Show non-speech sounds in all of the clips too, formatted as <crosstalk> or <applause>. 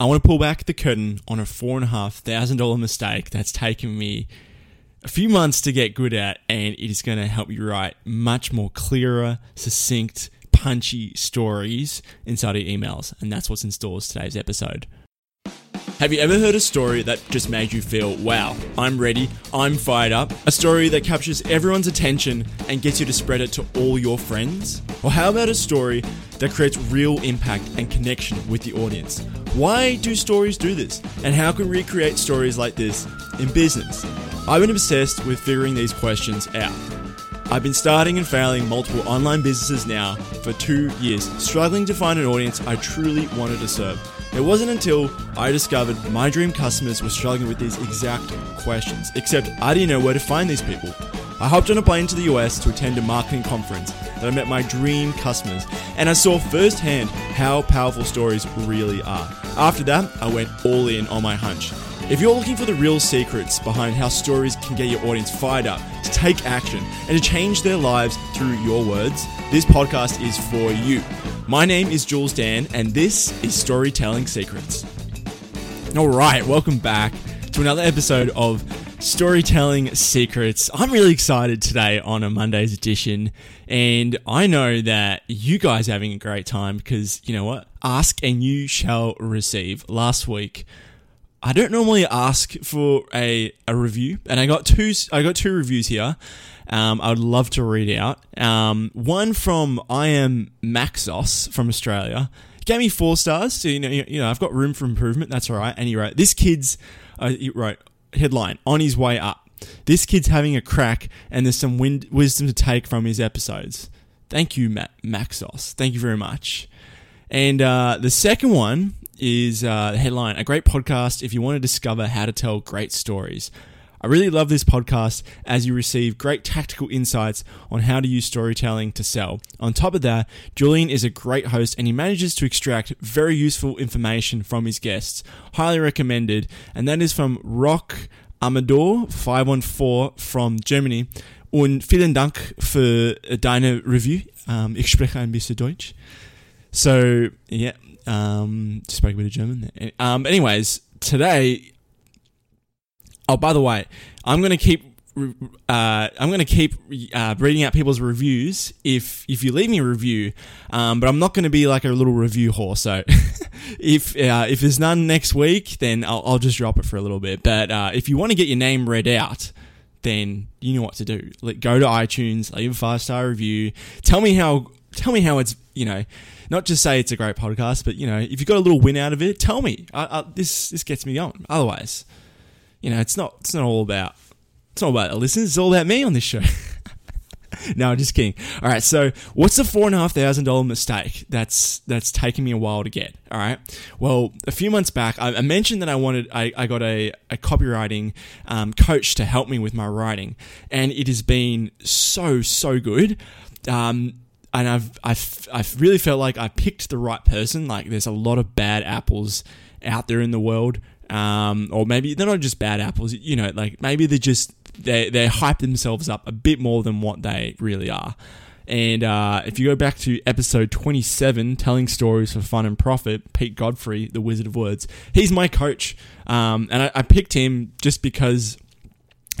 I want to pull back the curtain on a four and a half thousand dollar mistake that's taken me a few months to get good at, and it is going to help you write much more clearer, succinct, punchy stories inside your emails. And that's what's in stores today's episode. Have you ever heard a story that just made you feel, wow, I'm ready, I'm fired up? A story that captures everyone's attention and gets you to spread it to all your friends? Or how about a story that creates real impact and connection with the audience? Why do stories do this? And how can we create stories like this in business? I've been obsessed with figuring these questions out. I've been starting and failing multiple online businesses now for two years, struggling to find an audience I truly wanted to serve. It wasn't until I discovered my dream customers were struggling with these exact questions, except I didn't know where to find these people. I hopped on a plane to the US to attend a marketing conference that I met my dream customers, and I saw firsthand how powerful stories really are. After that, I went all in on my hunch. If you're looking for the real secrets behind how stories can get your audience fired up to take action and to change their lives through your words, this podcast is for you. My name is Jules Dan, and this is Storytelling Secrets. All right, welcome back to another episode of Storytelling Secrets. I'm really excited today on a Monday's edition, and I know that you guys are having a great time because you know what? Ask and you shall receive. Last week, I don't normally ask for a, a review, and I got two. I got two reviews here. Um, I would love to read out. Um, one from I am Maxos from Australia. He gave me four stars. So you know, you, know, I've got room for improvement. That's all right. Wrote, "This kid's," uh, wrote headline on his way up. This kid's having a crack, and there's some wind, wisdom to take from his episodes. Thank you, Matt Maxos. Thank you very much. And uh, the second one is uh, headline A great podcast if you want to discover how to tell great stories. I really love this podcast as you receive great tactical insights on how to use storytelling to sell. On top of that, Julian is a great host and he manages to extract very useful information from his guests. Highly recommended. And that is from Rock Amador 514 from Germany. Und vielen Dank für deine Review. Um, ich spreche ein bisschen Deutsch. So, yeah, um, spoke a bit of German there. Um, anyways, today. Oh, by the way, I'm going to keep. Uh, I'm going to keep uh, reading out people's reviews if if you leave me a review, um, but I'm not going to be like a little review whore. So <laughs> if uh, if there's none next week, then I'll, I'll just drop it for a little bit. But uh, if you want to get your name read out, then you know what to do. Go to iTunes, leave a five star review. Tell me how tell me how it's you know not just say it's a great podcast, but you know, if you got a little win out of it, tell me. I, I, this this gets me going. Otherwise, you know, it's not it's not all about it's not about the listeners. It's all about me on this show. <laughs> no, I'm just kidding. All right, so what's the four and a half thousand dollar mistake that's that's taken me a while to get? All right, well, a few months back, I, I mentioned that I wanted I, I got a, a copywriting um, coach to help me with my writing, and it has been so so good. Um, and I've I've I've really felt like I picked the right person. Like there's a lot of bad apples out there in the world, um, or maybe they're not just bad apples. You know, like maybe they're just they they hype themselves up a bit more than what they really are. And uh, if you go back to episode 27, Telling Stories for Fun and Profit, Pete Godfrey, the Wizard of Words, he's my coach. Um, and I, I picked him just because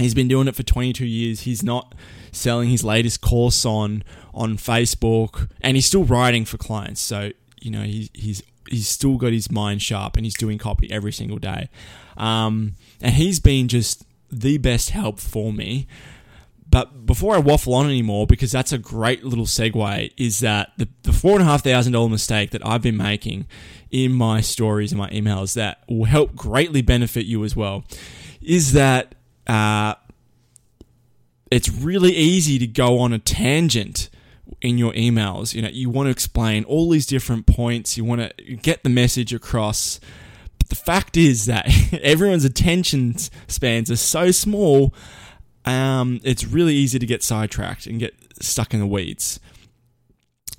he's been doing it for 22 years. He's not selling his latest course on on Facebook, and he's still writing for clients. So you know he's he's he's still got his mind sharp, and he's doing copy every single day. Um, and he's been just the best help for me. But before I waffle on anymore, because that's a great little segue, is that the, the four and a half thousand dollar mistake that I've been making in my stories and my emails that will help greatly benefit you as well, is that uh, it's really easy to go on a tangent in your emails. You know, you want to explain all these different points, you want to get the message across. But the fact is that <laughs> everyone's attention spans are so small, um, it's really easy to get sidetracked and get stuck in the weeds.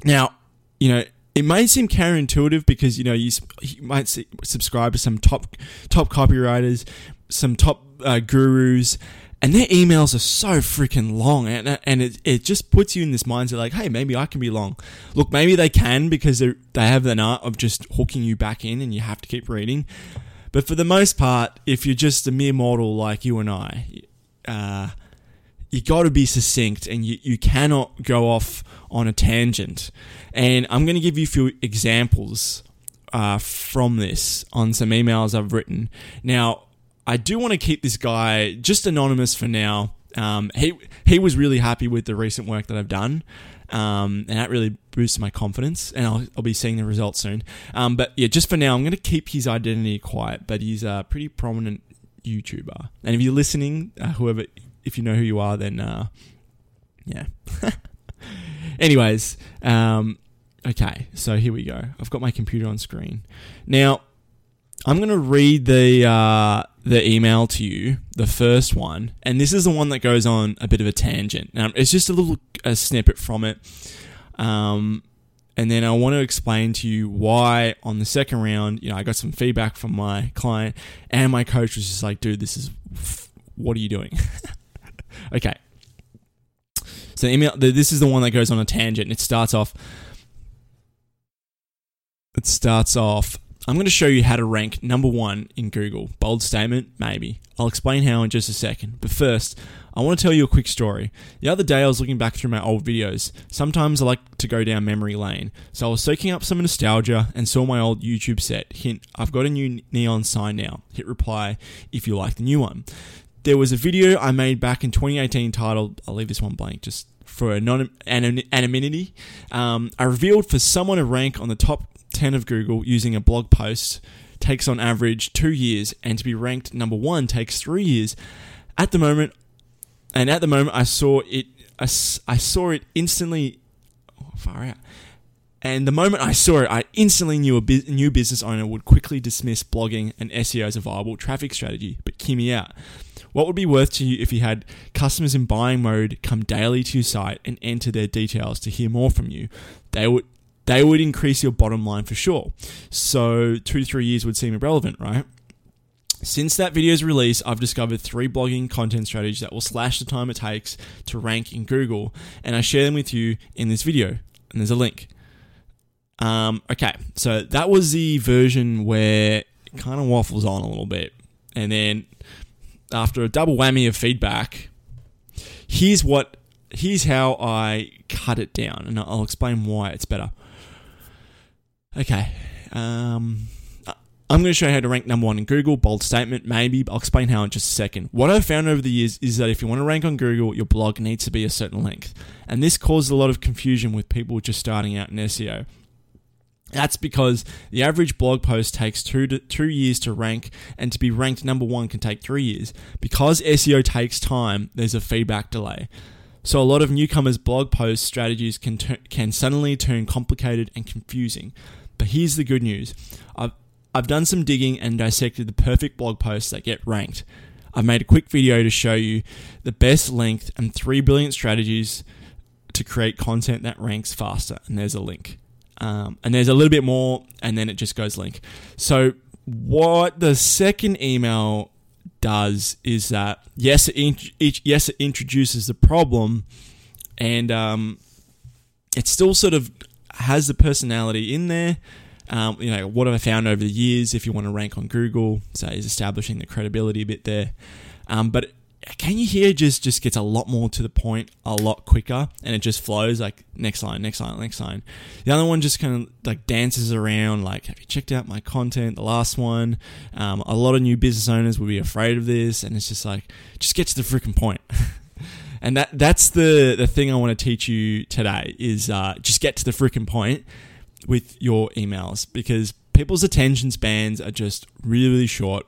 Now, you know, it may seem counterintuitive because you know you, you might see, subscribe to some top top copywriters, some top uh, gurus, and their emails are so freaking long and, and it, it just puts you in this mindset like hey maybe i can be long. Look maybe they can because they have an art of just hooking you back in and you have to keep reading. But for the most part if you're just a mere mortal like you and i uh, you got to be succinct and you, you cannot go off on a tangent. And i'm going to give you a few examples uh, from this on some emails i've written. Now I do want to keep this guy just anonymous for now. Um, he he was really happy with the recent work that I've done, um, and that really boosts my confidence. And I'll, I'll be seeing the results soon. Um, but yeah, just for now, I'm going to keep his identity quiet. But he's a pretty prominent YouTuber, and if you're listening, uh, whoever, if you know who you are, then uh, yeah. <laughs> Anyways, um, okay, so here we go. I've got my computer on screen now. I'm going to read the uh, the email to you, the first one, and this is the one that goes on a bit of a tangent. It's just a little a snippet from it, um, and then I want to explain to you why on the second round, you know, I got some feedback from my client, and my coach was just like, "Dude, this is what are you doing?" <laughs> okay, so email. This is the one that goes on a tangent, and it starts off. It starts off I'm going to show you how to rank number one in Google. Bold statement? Maybe. I'll explain how in just a second. But first, I want to tell you a quick story. The other day I was looking back through my old videos. Sometimes I like to go down memory lane. So I was soaking up some nostalgia and saw my old YouTube set. Hint, I've got a new neon sign now. Hit reply if you like the new one. There was a video I made back in 2018 titled, I'll leave this one blank just for anonymity. Um, I revealed for someone to rank on the top 10 of Google using a blog post takes on average two years, and to be ranked number one takes three years. At the moment, and at the moment, I saw it. I, I saw it instantly. Oh, far out. And the moment I saw it, I instantly knew a bu- new business owner would quickly dismiss blogging and SEO as a viable traffic strategy. But hear me out. What would be worth to you if you had customers in buying mode come daily to your site and enter their details to hear more from you? They would they would increase your bottom line for sure. So two to three years would seem irrelevant, right? Since that video's release, I've discovered three blogging content strategies that will slash the time it takes to rank in Google, and I share them with you in this video. And there's a link. Um, okay, so that was the version where it kind of waffles on a little bit. And then after a double whammy of feedback, here's what here's how I cut it down, and I'll explain why it's better. Okay. Um, I'm going to show you how to rank number one in Google. Bold statement, maybe. I'll explain how in just a second. What I've found over the years is that if you want to rank on Google, your blog needs to be a certain length. And this causes a lot of confusion with people just starting out in SEO. That's because the average blog post takes two to, two years to rank, and to be ranked number one can take three years. Because SEO takes time, there's a feedback delay. So a lot of newcomers' blog post strategies can can suddenly turn complicated and confusing. But here's the good news. I've I've done some digging and dissected the perfect blog posts that get ranked. I've made a quick video to show you the best length and three brilliant strategies to create content that ranks faster. And there's a link. Um, and there's a little bit more, and then it just goes link. So what the second email does is that yes, it int- yes it introduces the problem, and um, it still sort of has the personality in there. Um, you know, what have I found over the years? If you want to rank on Google, so is establishing the credibility a bit there. Um, but can you hear just just gets a lot more to the point a lot quicker and it just flows like next line next line next line the other one just kind of like dances around like have you checked out my content the last one um, a lot of new business owners will be afraid of this and it's just like just get to the freaking point and that that's the the thing i want to teach you today is uh, just get to the freaking point with your emails because people's attention spans are just really short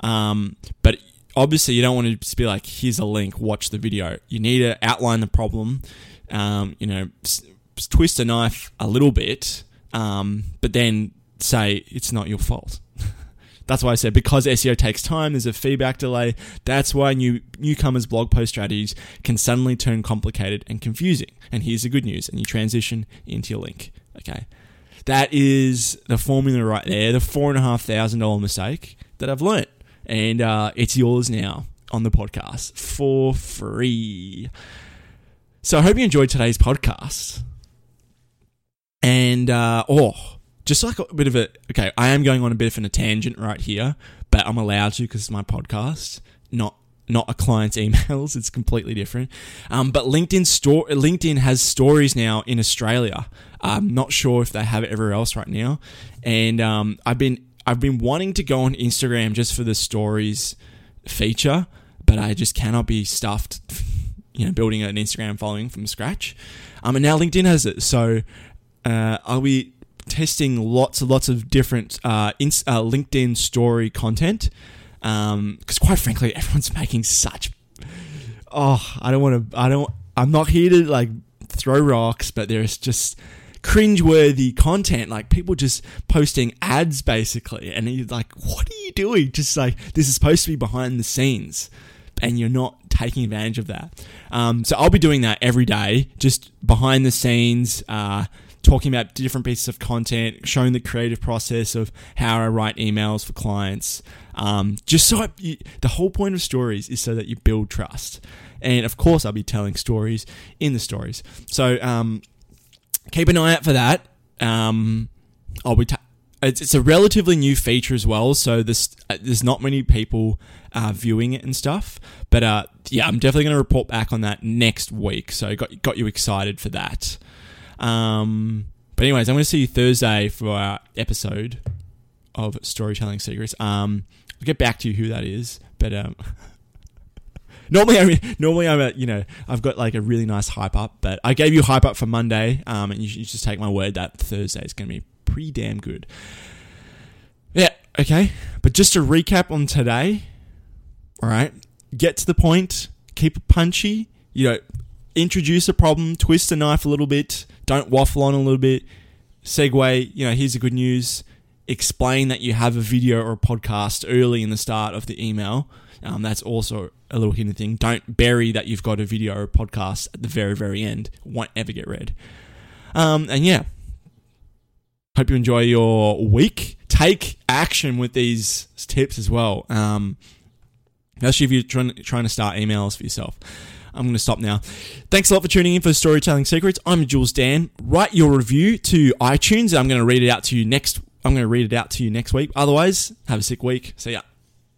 um, but obviously you don't want to just be like, here's a link, watch the video. You need to outline the problem, um, you know, s- twist a knife a little bit, um, but then say it's not your fault. That's why I said because SEO takes time, there's a feedback delay. That's why new newcomers' blog post strategies can suddenly turn complicated and confusing. And here's the good news, and you transition into your link. Okay, that is the formula right there. The four and a half thousand dollar mistake that I've learned and uh, it's yours now. on the podcast for free. So I hope you enjoyed today's podcast. And uh, oh, just like a bit of a okay, I am going on a bit of a tangent right here, but I'm allowed to because it's my podcast, not not a client's <laughs> emails. It's completely different. Um, but LinkedIn store LinkedIn has stories now in Australia. I'm not sure if they have it everywhere else right now, and um, I've been I've been wanting to go on Instagram just for the stories feature, but I just cannot be stuffed. <laughs> You know, building an Instagram following from scratch. Um, and now LinkedIn has it, so uh, I'll be testing lots and lots of different uh, uh, LinkedIn story content because um, quite frankly, <laughs> everyone's making such. Oh, I don't want to. I don't. I'm not here to like throw rocks, but there's just cringeworthy content, like people just posting ads basically, and you're like, what are you doing? Just like this is supposed to be behind the scenes, and you're not taking advantage of that. Um, so I'll be doing that every day, just behind the scenes. Uh, talking about different pieces of content, showing the creative process of how I write emails for clients. Um, just so I, the whole point of stories is so that you build trust. And of course, I'll be telling stories in the stories. So um, keep an eye out for that. Um, I'll be. Ta- it's, it's a relatively new feature as well, so there's uh, there's not many people uh, viewing it and stuff. But uh, yeah, I'm definitely going to report back on that next week. So got got you excited for that. Um, but anyways, I'm going to see you Thursday for our episode of Storytelling Secrets. Um, I'll get back to you who that is, but um, <laughs> normally I mean, normally I'm a, you know I've got like a really nice hype up, but I gave you hype up for Monday, um, and you should just take my word that Thursday is going to be pretty damn good. Yeah, okay. But just to recap on today, all right, get to the point, keep it punchy. You know, introduce a problem, twist a knife a little bit, don't waffle on a little bit. Segue, you know, here's the good news. Explain that you have a video or a podcast early in the start of the email. Um, that's also a little hidden thing. Don't bury that you've got a video or a podcast at the very, very end. Won't ever get read. Um, and yeah, hope you enjoy your week. Take action with these tips as well. Um, especially if you're trying, trying to start emails for yourself. I'm going to stop now. Thanks a lot for tuning in for Storytelling Secrets. I'm Jules Dan. Write your review to iTunes. I'm going to read it out to you next. I'm going to read it out to you next week. Otherwise, have a sick week. See ya.